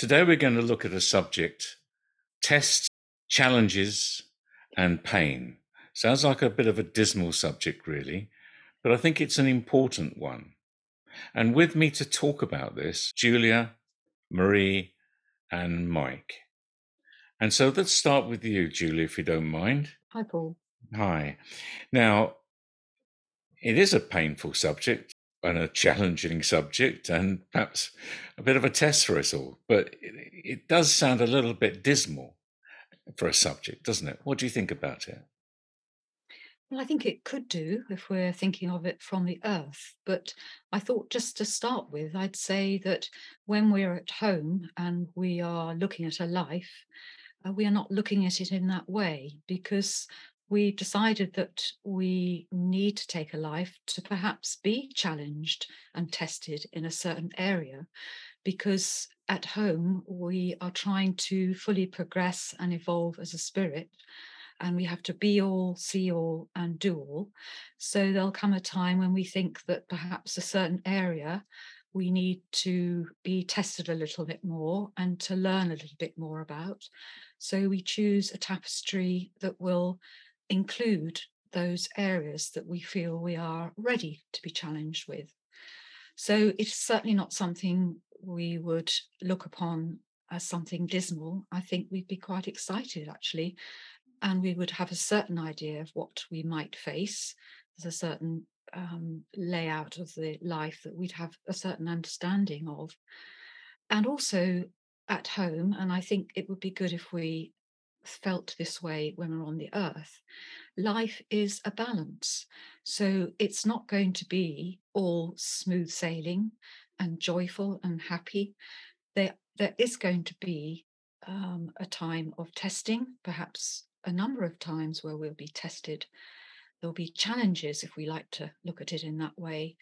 Today we're going to look at a subject tests, challenges, and pain. Sounds like a bit of a dismal subject, really, but I think it's an important one. And with me to talk about this, Julia, Marie, and Mike. And so let's start with you, Julia, if you don't mind. Hi, Paul. Hi. Now, it is a painful subject and a challenging subject and perhaps a bit of a test for us all, but it, it does sound a little bit dismal for a subject, doesn't it? What do you think about it? Well, I think it could do if we're thinking of it from the earth. But I thought just to start with, I'd say that when we're at home and we are looking at a life, uh, we are not looking at it in that way because we decided that we need to take a life to perhaps be challenged and tested in a certain area because at home we are trying to fully progress and evolve as a spirit and we have to be all see all and do all. So there'll come a time when we think that perhaps a certain area we need to be tested a little bit more and to learn a little bit more about. So we choose a tapestry that will include those areas that we feel we are ready to be challenged with. So it's certainly not something we would look upon as something dismal. I think we'd be quite excited actually, and we would have a certain idea of what we might face. There's a certain um, layout of the life that we'd have a certain understanding of. And also at home, and I think it would be good if we felt this way when we're on the earth. Life is a balance. So it's not going to be all smooth sailing and joyful and happy. There, there is going to be um, a time of testing, perhaps a number of times where we'll be tested. There'll be challenges if we like to look at it in that way,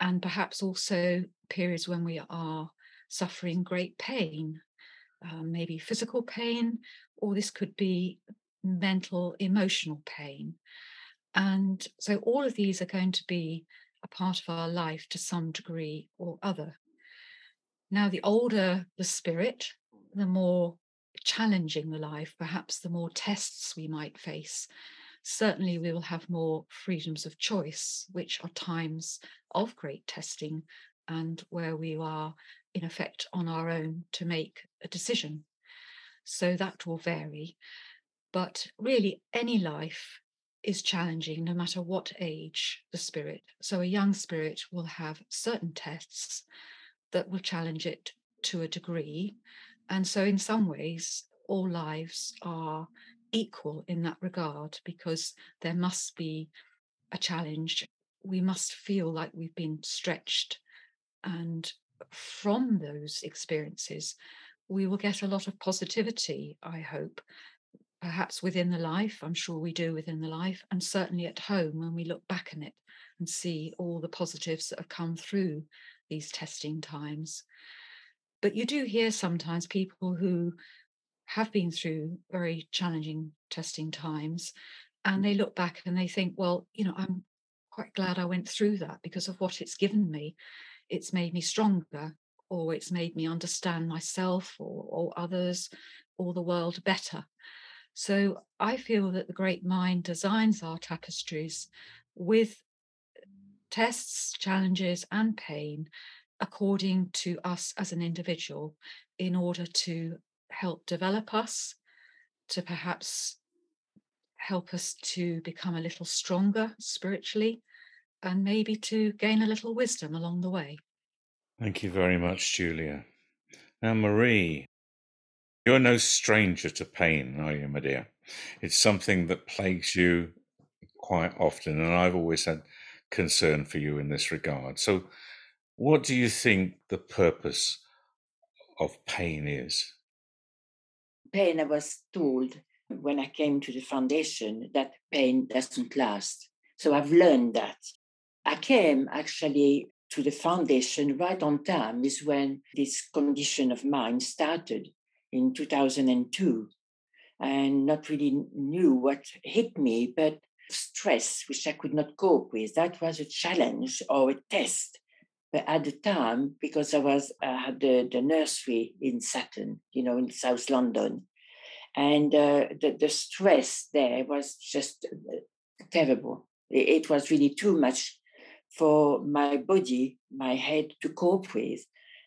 and perhaps also periods when we are suffering great pain, uh, maybe physical pain, or this could be mental, emotional pain. And so all of these are going to be a part of our life to some degree or other. Now, the older the spirit, the more challenging the life, perhaps the more tests we might face. Certainly, we will have more freedoms of choice, which are times of great testing and where we are, in effect, on our own to make a decision. So that will vary. But really, any life is challenging no matter what age the spirit. So a young spirit will have certain tests that will challenge it to a degree. And so, in some ways, all lives are equal in that regard because there must be a challenge. We must feel like we've been stretched. And from those experiences, we will get a lot of positivity, I hope, perhaps within the life. I'm sure we do within the life, and certainly at home when we look back on it and see all the positives that have come through these testing times. But you do hear sometimes people who have been through very challenging testing times and they look back and they think, well, you know, I'm quite glad I went through that because of what it's given me. It's made me stronger or it's made me understand myself or, or others or the world better. So I feel that the great mind designs our tapestries with tests, challenges, and pain according to us as an individual in order to help develop us, to perhaps help us to become a little stronger spiritually, and maybe to gain a little wisdom along the way. Thank you very much, Julia. Now, Marie, you're no stranger to pain, are you, my dear? It's something that plagues you quite often, and I've always had concern for you in this regard. So, what do you think the purpose of pain is? Pain, I was told when I came to the foundation that pain doesn't last. So I've learned that. I came actually to the foundation right on time, is when this condition of mine started in 2002 and not really knew what hit me, but stress, which I could not cope with. That was a challenge or a test. But at the time, because I was I had the, the nursery in Sutton, you know, in South London, and uh, the, the stress there was just uh, terrible. It was really too much for my body, my head to cope with.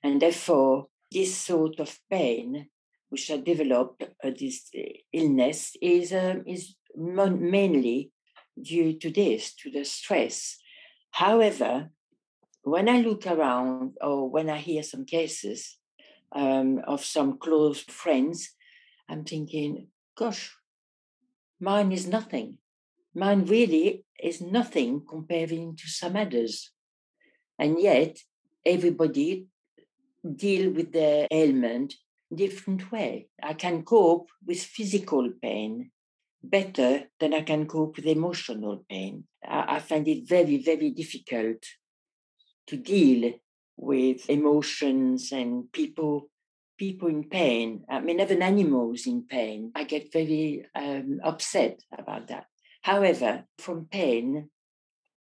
And therefore, this sort of pain, which I developed, uh, this uh, illness, is, um, is mainly due to this, to the stress. However, when I look around or when I hear some cases um, of some close friends, I'm thinking, gosh, mine is nothing. Mine really is nothing comparing to some others. And yet, everybody deal with their ailment different way. I can cope with physical pain better than I can cope with emotional pain. I, I find it very, very difficult to deal with emotions and people people in pain. I mean, even animals in pain. I get very um, upset about that. However, from pain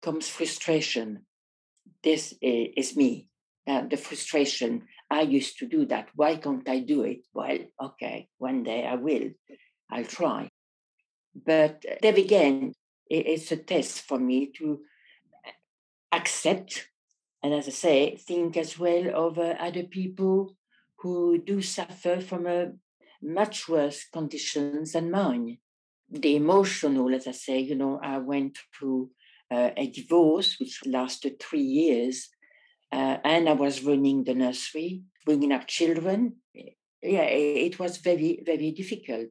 comes frustration. This is me. Uh, the frustration. I used to do that. Why can't I do it? Well, okay, one day I will. I'll try. But there again, it's a test for me to accept and, as I say, think as well of uh, other people who do suffer from a much worse conditions than mine. The emotional, as I say, you know, I went through uh, a divorce which lasted three years, uh, and I was running the nursery, bringing up children. Yeah, it was very, very difficult.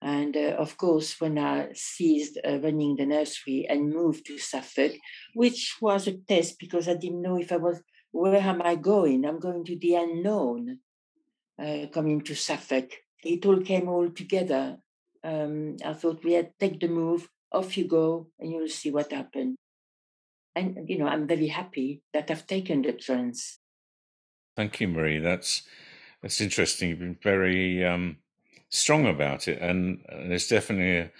And uh, of course, when I ceased uh, running the nursery and moved to Suffolk, which was a test because I didn't know if I was, where am I going? I'm going to the unknown, uh, coming to Suffolk. It all came all together. Um, I thought we had take the move, off you go, and you'll see what happened. And you know, I'm very happy that I've taken the chance. Thank you, Marie. That's that's interesting. You've been very um, strong about it, and, and there's definitely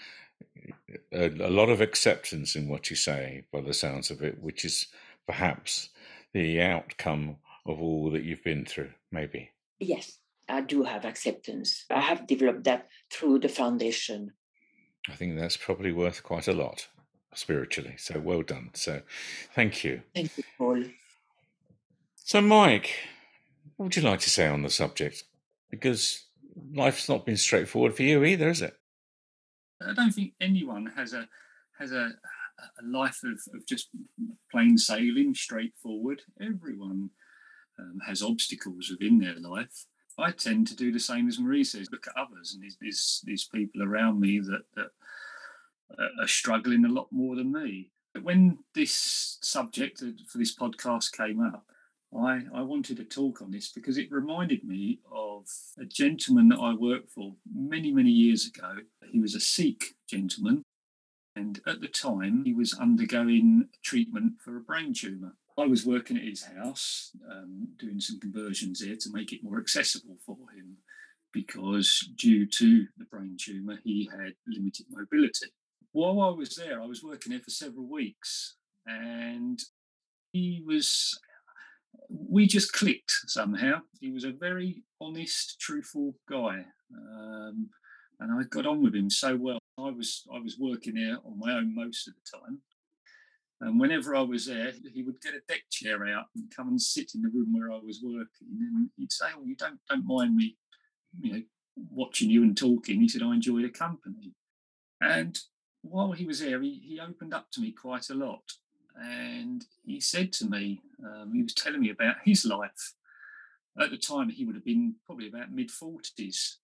a, a, a, lot of acceptance in what you say, by the sounds of it, which is perhaps the outcome of all that you've been through. Maybe. Yes, I do have acceptance. I have developed that through the foundation. I think that's probably worth quite a lot spiritually. So well done. So thank you. Thank you, Paul. So, Mike, what would you like to say on the subject? Because life's not been straightforward for you either, is it? I don't think anyone has a has a, a life of, of just plain sailing, straightforward. Everyone um, has obstacles within their life. I tend to do the same as Marie says. Look at others, and these these people around me that that are struggling a lot more than me. But when this subject for this podcast came up, I, I wanted to talk on this because it reminded me of a gentleman that I worked for many, many years ago. He was a Sikh gentleman, and at the time he was undergoing treatment for a brain tumour. I was working at his house, um, doing some conversions here to make it more accessible for him because, due to the brain tumour, he had limited mobility. While I was there, I was working there for several weeks and he was we just clicked somehow. He was a very honest, truthful guy, um, and I got on with him so well. I was I was working there on my own most of the time, and whenever I was there, he would get a deck chair out and come and sit in the room where I was working, and he'd say, "Oh, you don't don't mind me, you know, watching you and talking." He said, "I enjoy the company," and while he was there, he, he opened up to me quite a lot and he said to me, um, he was telling me about his life. At the time, he would have been probably about mid 40s.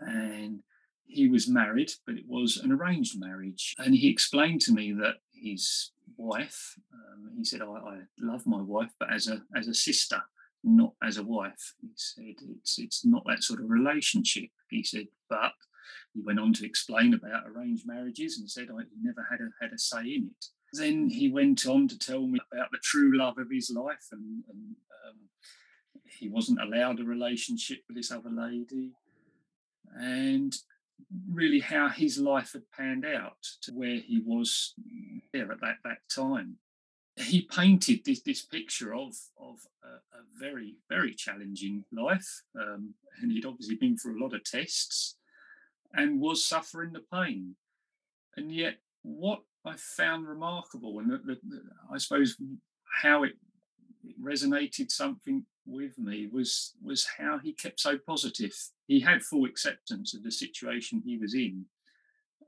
And he was married, but it was an arranged marriage. And he explained to me that his wife, um, he said, I, I, love my wife, but as a, as a sister, not as a wife. He said it's it's not that sort of relationship. He said, but he went on to explain about arranged marriages and said I never had a had a say in it. Then he went on to tell me about the true love of his life, and, and um, he wasn't allowed a relationship with this other lady, and really how his life had panned out to where he was there at that that time. He painted this, this picture of of a, a very very challenging life, um, and he'd obviously been through a lot of tests, and was suffering the pain, and yet what I found remarkable, and the, the, the, I suppose how it, it resonated something with me was was how he kept so positive. He had full acceptance of the situation he was in,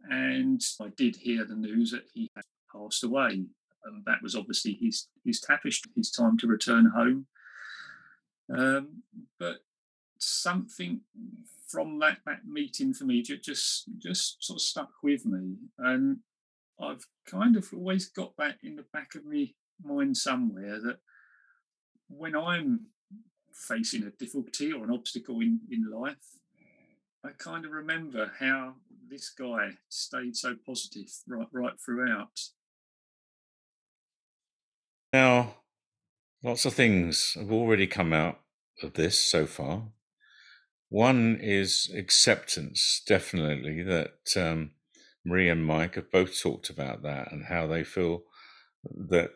and I did hear the news that he had passed away and that was obviously his his tapish, his time to return home. Um, but something from that that meeting for me just just sort of stuck with me, and I've kind of always got that in the back of my mind somewhere that when I'm facing a difficulty or an obstacle in, in life, I kind of remember how this guy stayed so positive right right throughout. Now, lots of things have already come out of this so far. One is acceptance, definitely, that um, Marie and Mike have both talked about that and how they feel that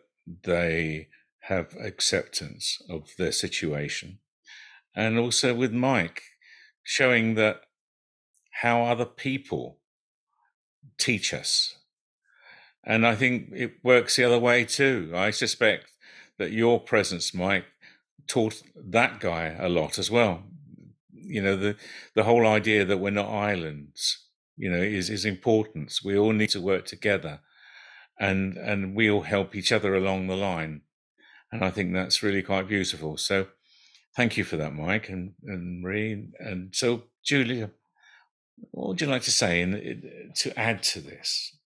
they have acceptance of their situation. And also with Mike, showing that how other people teach us and I think it works the other way too. I suspect that your presence, Mike, taught that guy a lot as well. You know, the the whole idea that we're not islands, you know, is is important. We all need to work together and and we all help each other along the line. And I think that's really quite beautiful. So thank you for that, Mike and, and Marie. And so Julia, what would you like to say in, to add to this?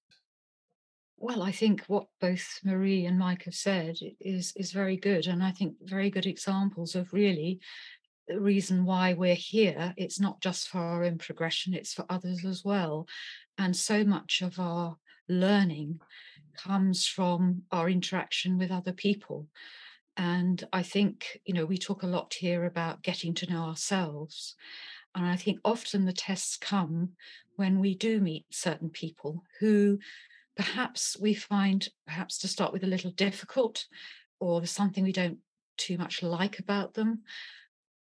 Well, I think what both Marie and Mike have said is is very good, and I think very good examples of really the reason why we're here. It's not just for our own progression; it's for others as well. And so much of our learning comes from our interaction with other people. And I think, you know, we talk a lot here about getting to know ourselves. And I think often the tests come when we do meet certain people who perhaps we find perhaps to start with a little difficult or there's something we don't too much like about them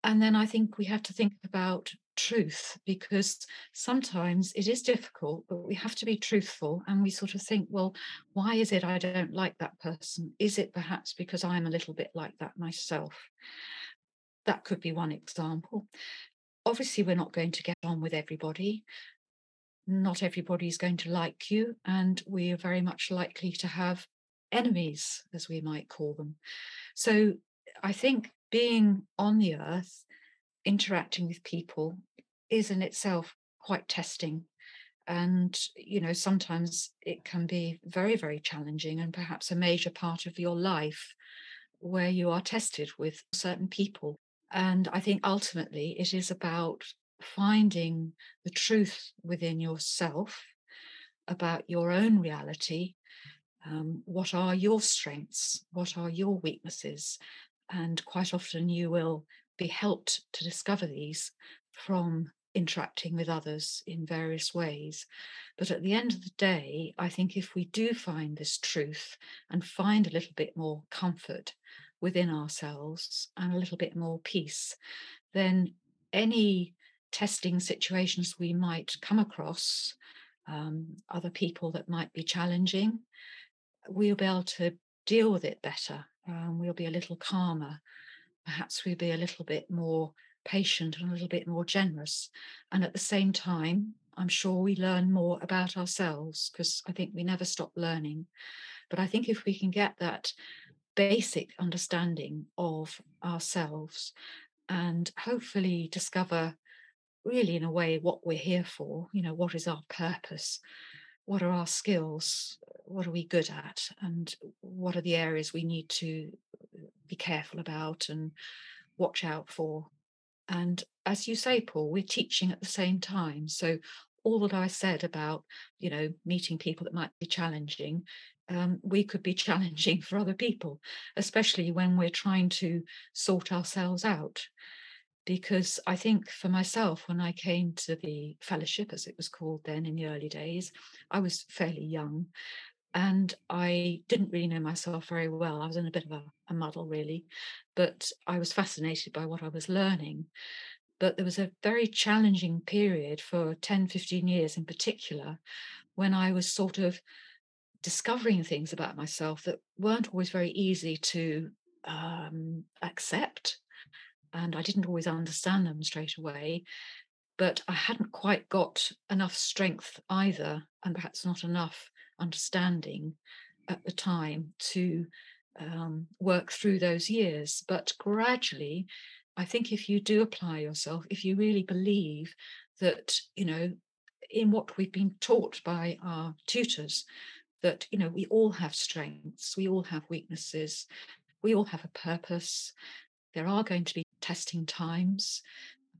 and then i think we have to think about truth because sometimes it is difficult but we have to be truthful and we sort of think well why is it i don't like that person? Is it perhaps because i'm a little bit like that myself? That could be one example. Obviously we're not going to get on with everybody. Not everybody is going to like you, and we are very much likely to have enemies, as we might call them. So I think being on the earth, interacting with people, is in itself quite testing. And, you know, sometimes it can be very, very challenging and perhaps a major part of your life where you are tested with certain people. And I think ultimately it is about finding the truth within yourself about your own reality. Um, what are your strengths? What are your weaknesses? And quite often you will be helped to discover these from interacting with others in various ways. But at the end of the day, I think if we do find this truth and find a little bit more comfort within ourselves and a little bit more peace, then any testing situations we might come across, um, other people that might be challenging, we'll be able to deal with it better. Um, we'll be a little calmer. Perhaps we'll be a little bit more patient and a little bit more generous. And at the same time, I'm sure we learn more about ourselves because I think we never stop learning. But I think if we can get that basic understanding of ourselves and hopefully discover really in a way what we're here for you know what is our purpose what are our skills what are we good at and what are the areas we need to be careful about and watch out for. And as you say, Paul, we're teaching at the same time. So all that I said about, you know, meeting people that might be challenging, um, we could be challenging for other people, especially when we're trying to sort ourselves out. Because I think for myself, when I came to the fellowship, as it was called then in the early days, I was fairly young and I didn't really know myself very well. I was in a bit of a, a muddle, really, but I was fascinated by what I was learning. But there was a very challenging period for 10, 15 years in particular when I was sort of discovering things about myself that weren't always very easy to um, accept. And I didn't always understand them straight away. But I hadn't quite got enough strength either, and perhaps not enough understanding at the time to um, work through those years. But gradually, I think if you do apply yourself, if you really believe that, you know, in what we've been taught by our tutors, that you know we all have strengths we all have weaknesses we all have a purpose there are going to be testing times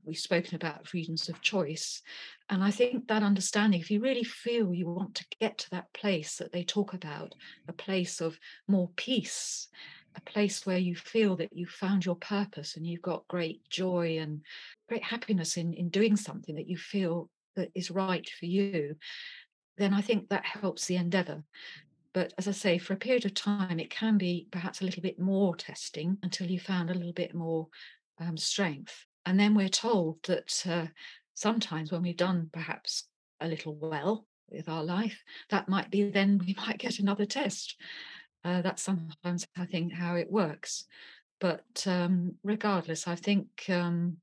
we've spoken about freedoms of choice and i think that understanding if you really feel you want to get to that place that they talk about a place of more peace a place where you feel that you found your purpose and you've got great joy and great happiness in in doing something that you feel that is right for you then I think that helps the endeavour. But as I say, for a period of time, it can be perhaps a little bit more testing until you found a little bit more um, strength. And then we're told that uh, sometimes when we've done perhaps a little well with our life, that might be then we might get another test. Uh, that's sometimes, I think, how it works. But um, regardless, I think um,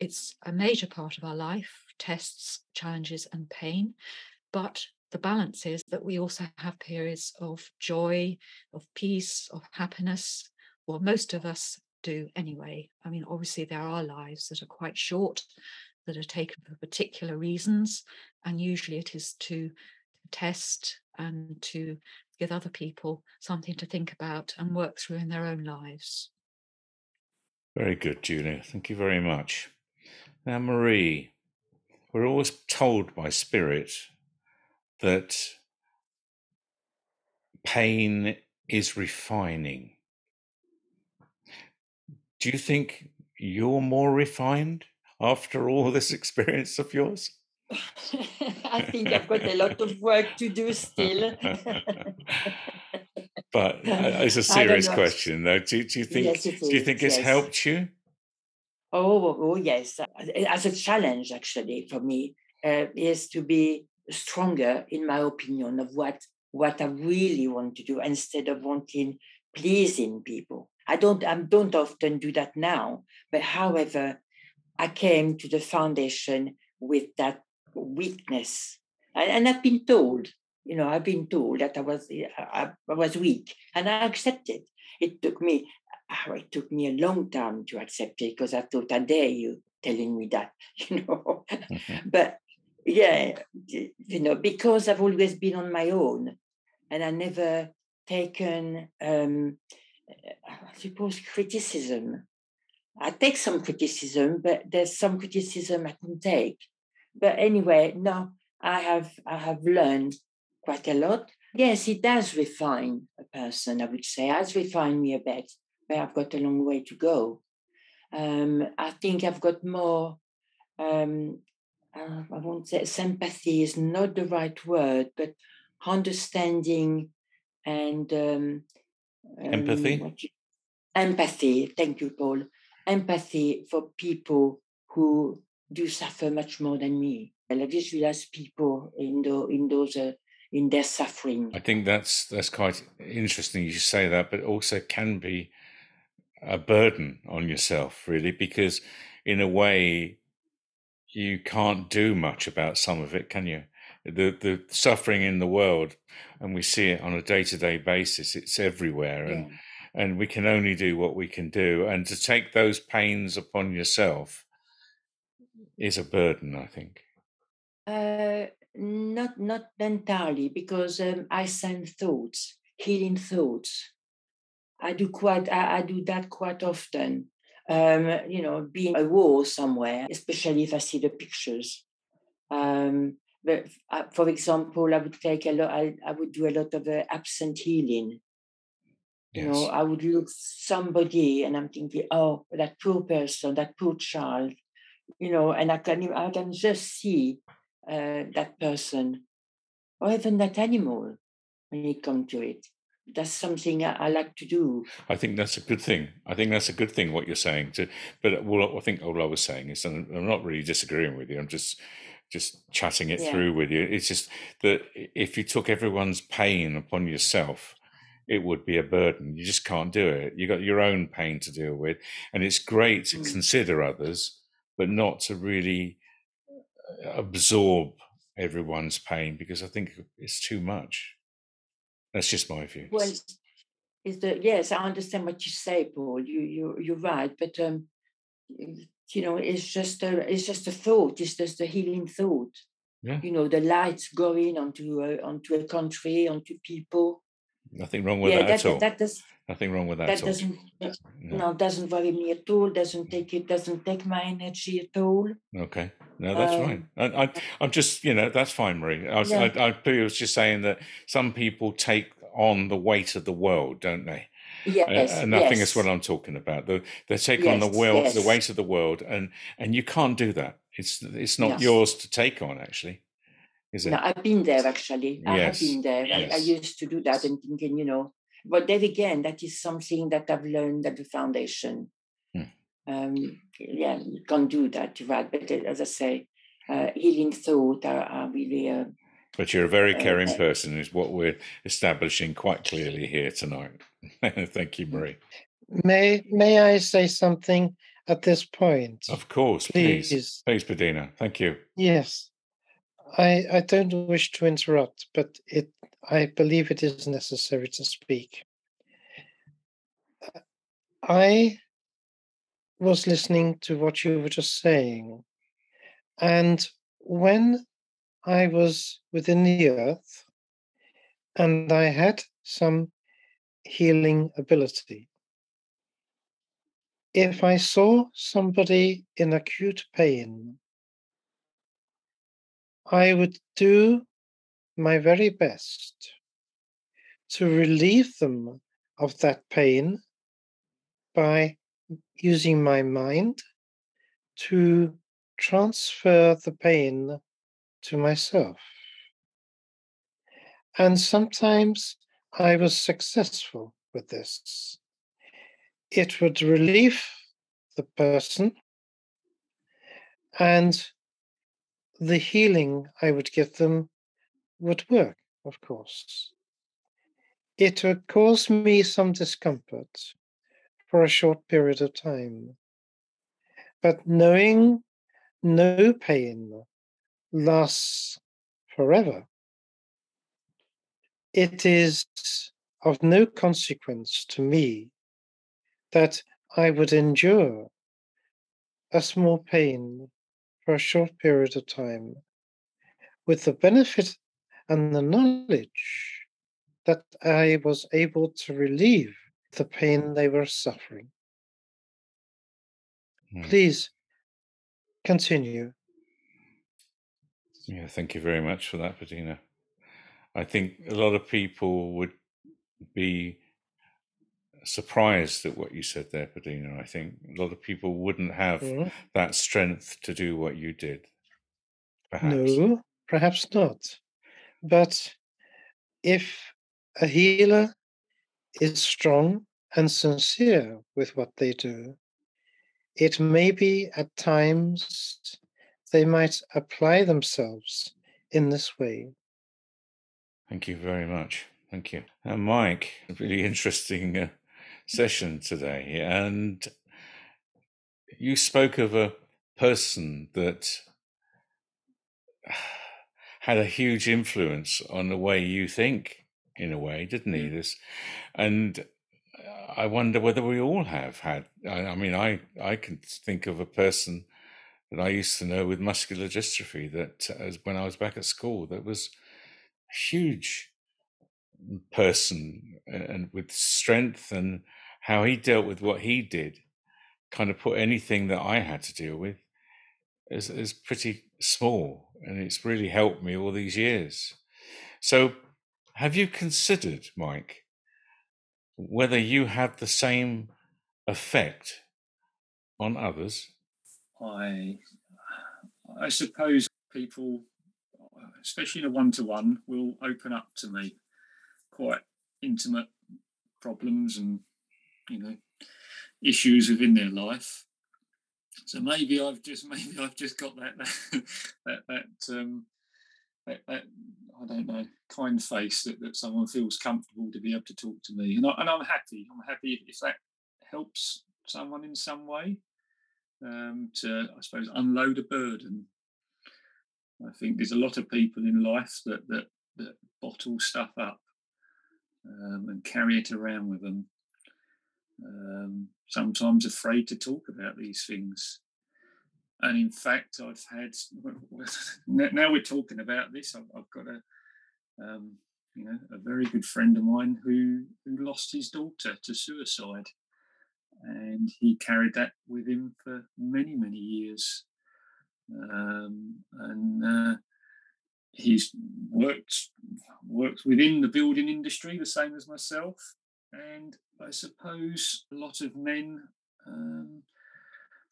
it's a major part of our life tests, challenges, and pain. But the balance is that we also have periods of joy, of peace, of happiness. Well, most of us do anyway. I mean, obviously, there are lives that are quite short, that are taken for particular reasons. And usually it is to test and to give other people something to think about and work through in their own lives. Very good, Julia. Thank you very much. Now, Marie, we're always told by Spirit that pain is refining. Do you think you're more refined after all this experience of yours? I think I've got a lot of work to do still. but uh, it's a serious question, though. Do, do you think? Yes, do you think it's yes. helped you? Oh, oh yes. As a challenge, actually, for me, uh, is to be stronger, in my opinion, of what what I really want to do instead of wanting pleasing people. I don't I don't often do that now, but however, I came to the foundation with that weakness, and, and I've been told, you know, I've been told that I was I, I was weak, and I accepted. It took me oh, it took me a long time to accept it because I thought, I dare you telling me that, you know. Mm-hmm. but yeah, you know, because I've always been on my own and I never taken, um, I suppose, criticism. I take some criticism, but there's some criticism I can take. But anyway, no, I have I have learned quite a lot. Yes, it does refine a person. I would say, it has refined me a bit, but I've got a long way to go. Um, I think I've got more um, uh, I won't say sympathy is not the right word, but understanding and um, empathy. Um, empathy. Thank you, Paul. Empathy for people who do suffer much more than me. I visualize people in the in those uh, in their suffering. I think that's that's quite interesting. You say that, but also can be a burden on yourself, really, because in a way you can't do much about some of it, can you? The the suffering in the world, and we see it on a day to day basis. It's everywhere, yeah. and and we can only do what we can do. And to take those pains upon yourself is a burden, I think. Uh, not not entirely, because um, I send thoughts, healing thoughts. I do quite I, I do that quite often um, you know, being a war somewhere, especially if I see the pictures. Um, for example, I would take a lot. I, I would do a lot of uh, absent healing. Yes. You know, I would look somebody, and I'm thinking, oh, that poor person, that poor child. You know, and I can I can just see uh, that person, or even that animal, when you come to it that's something I, I, like to do. I think that's a good thing. I think that's a good thing what you're saying. To, but well, I think all I was saying is, and I'm not really disagreeing with you. I'm just just chatting it yeah. through with you. It's just that if you took everyone's pain upon yourself, it would be a burden. You just can't do it. You got your own pain to deal with, and it's great to mm. consider others, but not to really uh, absorb everyone's pain because I think it's too much. That's just my view. Well, is that yes, I understand what you say, Paul. You you you're right, but um, you know, it's just a it's just a thought. It's just a healing thought. Yeah. You know, the lights going onto a, onto a country, onto people. Nothing wrong with yeah, that, that, at all. That does, Nothing wrong with that. That doesn't no. no. doesn't worry me at all. Doesn't take it. Doesn't take my energy at all. Okay, no, that's um, fine. I, I, I'm just you know that's fine, Marie. I was, yeah. I, I was just saying that some people take on the weight of the world, don't they? Yes, uh, and I yes. think that's what I'm talking about. The, they take yes, on the world, yes. the weight of the world, and and you can't do that. It's it's not yours to take on, actually. Is it? No, I've been there actually. I have been there. I, I used to do that and thinking, you know, but then again, that is something that I've learned at the foundation. Hmm. Um, yeah, you can't do that, right? But uh, as I say, uh, healing thought are, are really. Uh, but you're a very uh, caring uh, person, is what we're establishing quite clearly here tonight. Thank you, Marie. May May I say something at this point? Of course, please, please, please Bettina. Thank you. Yes, I I don't wish to interrupt, but it I believe it is necessary to speak. I was listening to what you were just saying, and when I was within the earth and I had some healing ability, if I saw somebody in acute pain, I would do my very best to relieve them of that pain by using my mind to transfer the pain to myself. And sometimes I was successful with this. It would relieve the person, and the healing I would give them would work, of course. It would cause me some discomfort for a short period of time. But knowing no pain lasts forever, it is of no consequence to me that I would endure a small pain for a short period of time with the benefit and the knowledge that I was able to relieve the pain they were suffering. Hmm. Please continue. Yeah, thank you very much for that, Bettina. I think a lot of people would be surprised at what you said there, Bettina. I think a lot of people wouldn't have mm-hmm. that strength to do what you did. Perhaps. No, perhaps not. But if a healer is strong and sincere with what they do, it may be at times they might apply themselves in this way. Thank you very much. Thank you. And Mike, a really interesting uh, session today. And you spoke of a person that had a huge influence on the way you think, in a way, didn't he? Mm. This, and uh, I wonder whether we all have had. I, I mean, I I can think of a person that I used to know with muscular dystrophy that, uh, as when I was back at school, that was huge mm, person and with strength and how he dealt with what he did kind of put anything that I had to deal with as, as pretty small, and it's really helped me all these years. So, have you considered, Mike, whether you have the same effect on others? I, I suppose people, especially in a one-to-one, will open up to me quite intimate problems and you know issues within their life. So maybe I've just maybe I've just got that that that, that um that, that, I don't know kind face that, that someone feels comfortable to be able to talk to me, and, I, and I'm happy. I'm happy if that helps someone in some way um, to, I suppose, unload a burden. I think there's a lot of people in life that that, that bottle stuff up um, and carry it around with them. Um, sometimes afraid to talk about these things. And in fact, I've had now we're talking about this. I've, I've got a um, you know a very good friend of mine who who lost his daughter to suicide, and he carried that with him for many many years. Um, and uh, he's worked worked within the building industry the same as myself. And i suppose a lot of men um,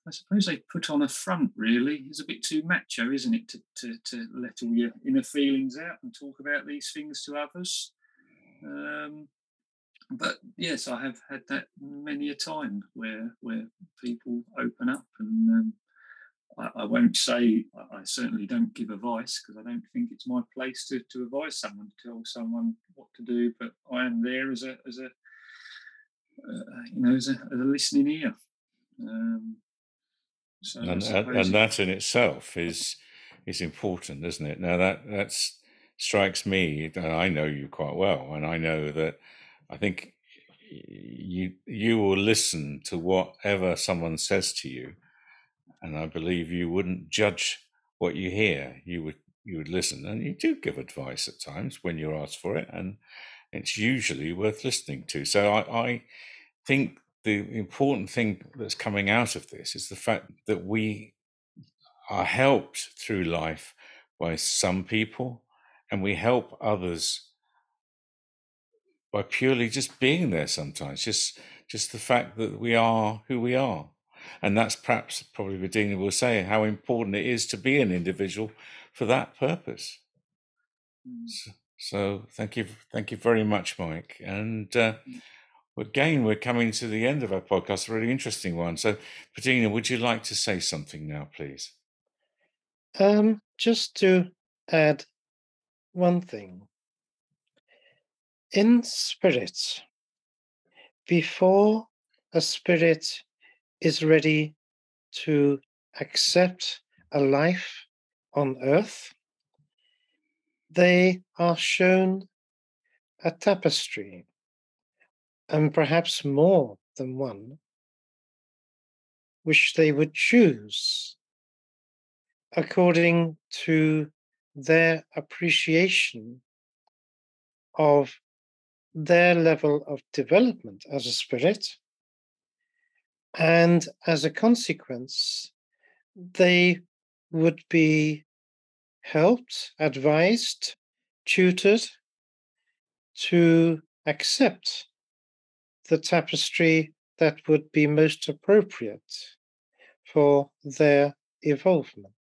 i suppose they put on a front really. It's a bit too macho isn't it to, to, to let all your inner feelings out and talk about these things to others? Um, but yes i have had that many a time where where people open up and um, I, I won't say I certainly don't give advice because I don't think it's my place to, to advise someone to tell someone what to do. But I am there as a as a uh, you know as a, as a listening ear. Um, so and, and that in itself is is important, isn't it? Now that that's strikes me. I know you quite well, and I know that I think you you will listen to whatever someone says to you and I believe you wouldn't judge what you hear. You would you would listen, and you do give advice at times when you're asked for it, and it's usually worth listening to. So I, I think the important thing that's coming out of this is the fact that we are helped through life by some people, and we help others by purely just being there sometimes just just the fact that we are who we are and that's perhaps probably Bettina will say how important it is to be an individual for that purpose. Mm. So, so, thank you, thank you very much, Mike. And uh, mm. again, we're coming to the end of our podcast, a really interesting one. So, Bettina, would you like to say something now, please? Um, just to add one thing. In spirit, before a spirit is ready to accept a life on earth, they are shown a tapestry, and perhaps more than one, which they would choose according to their appreciation of their level of development as a spirit and as a consequence, they would be helped, advised, tutored to accept the tapestry that would be most appropriate for their evolvement.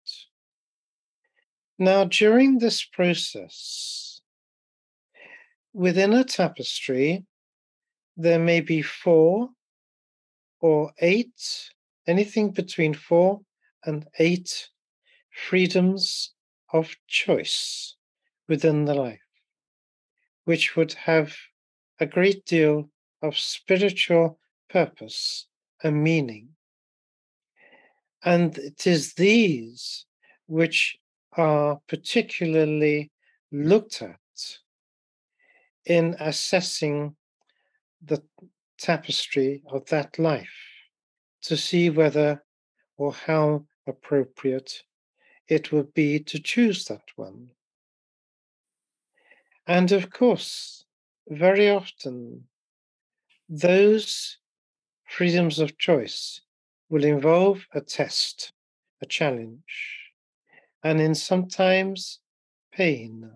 Now, during this process, within a tapestry, there may be four or eight, anything between four and eight freedoms of choice within the life, which would have a great deal of spiritual purpose and meaning. And it is these which are particularly looked at in assessing the tapestry of that life to see whether or how appropriate it would be to choose that one. And of course, very often, those freedoms of choice will involve a test, a challenge, and in sometimes pain.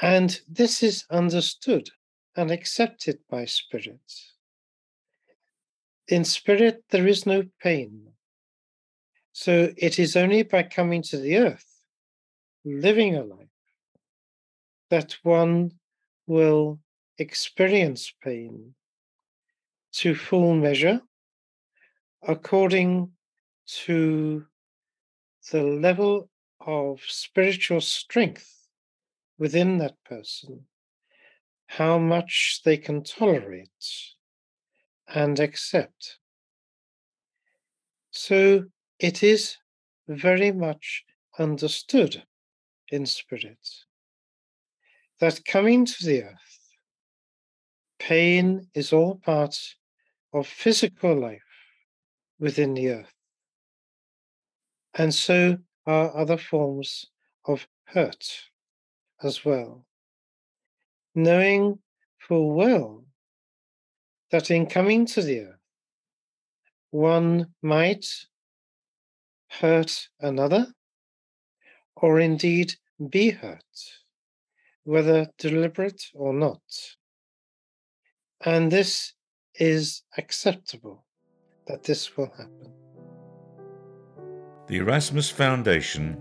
And this is understood and accepted by spirit. In spirit, there is no pain. So it is only by coming to the earth, living a life, that one will experience pain to full measure according to the level of spiritual strength within that person, how much they can tolerate and accept. So it is very much understood in spirit that coming to the earth, pain is all part of physical life within the earth. And so are other forms of hurt as well. Knowing full well that in coming to the earth, one might hurt another or indeed be hurt, whether deliberate or not. And this is acceptable that this will happen. The Erasmus Foundation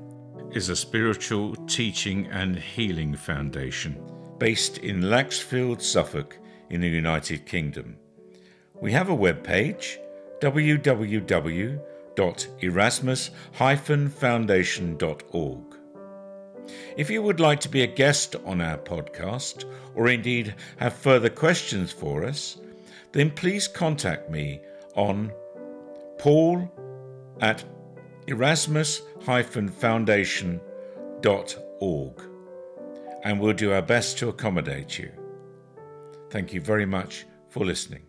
is a spiritual teaching and healing foundation based in Laxfield, Suffolk, in the United Kingdom. We have a web page www.erasmus-foundation.org. If you would like to be a guest on our podcast, or indeed have further questions for us, then please contact me on paul at erasmus-foundation.org and we'll do our best to accommodate you. Thank you very much for listening.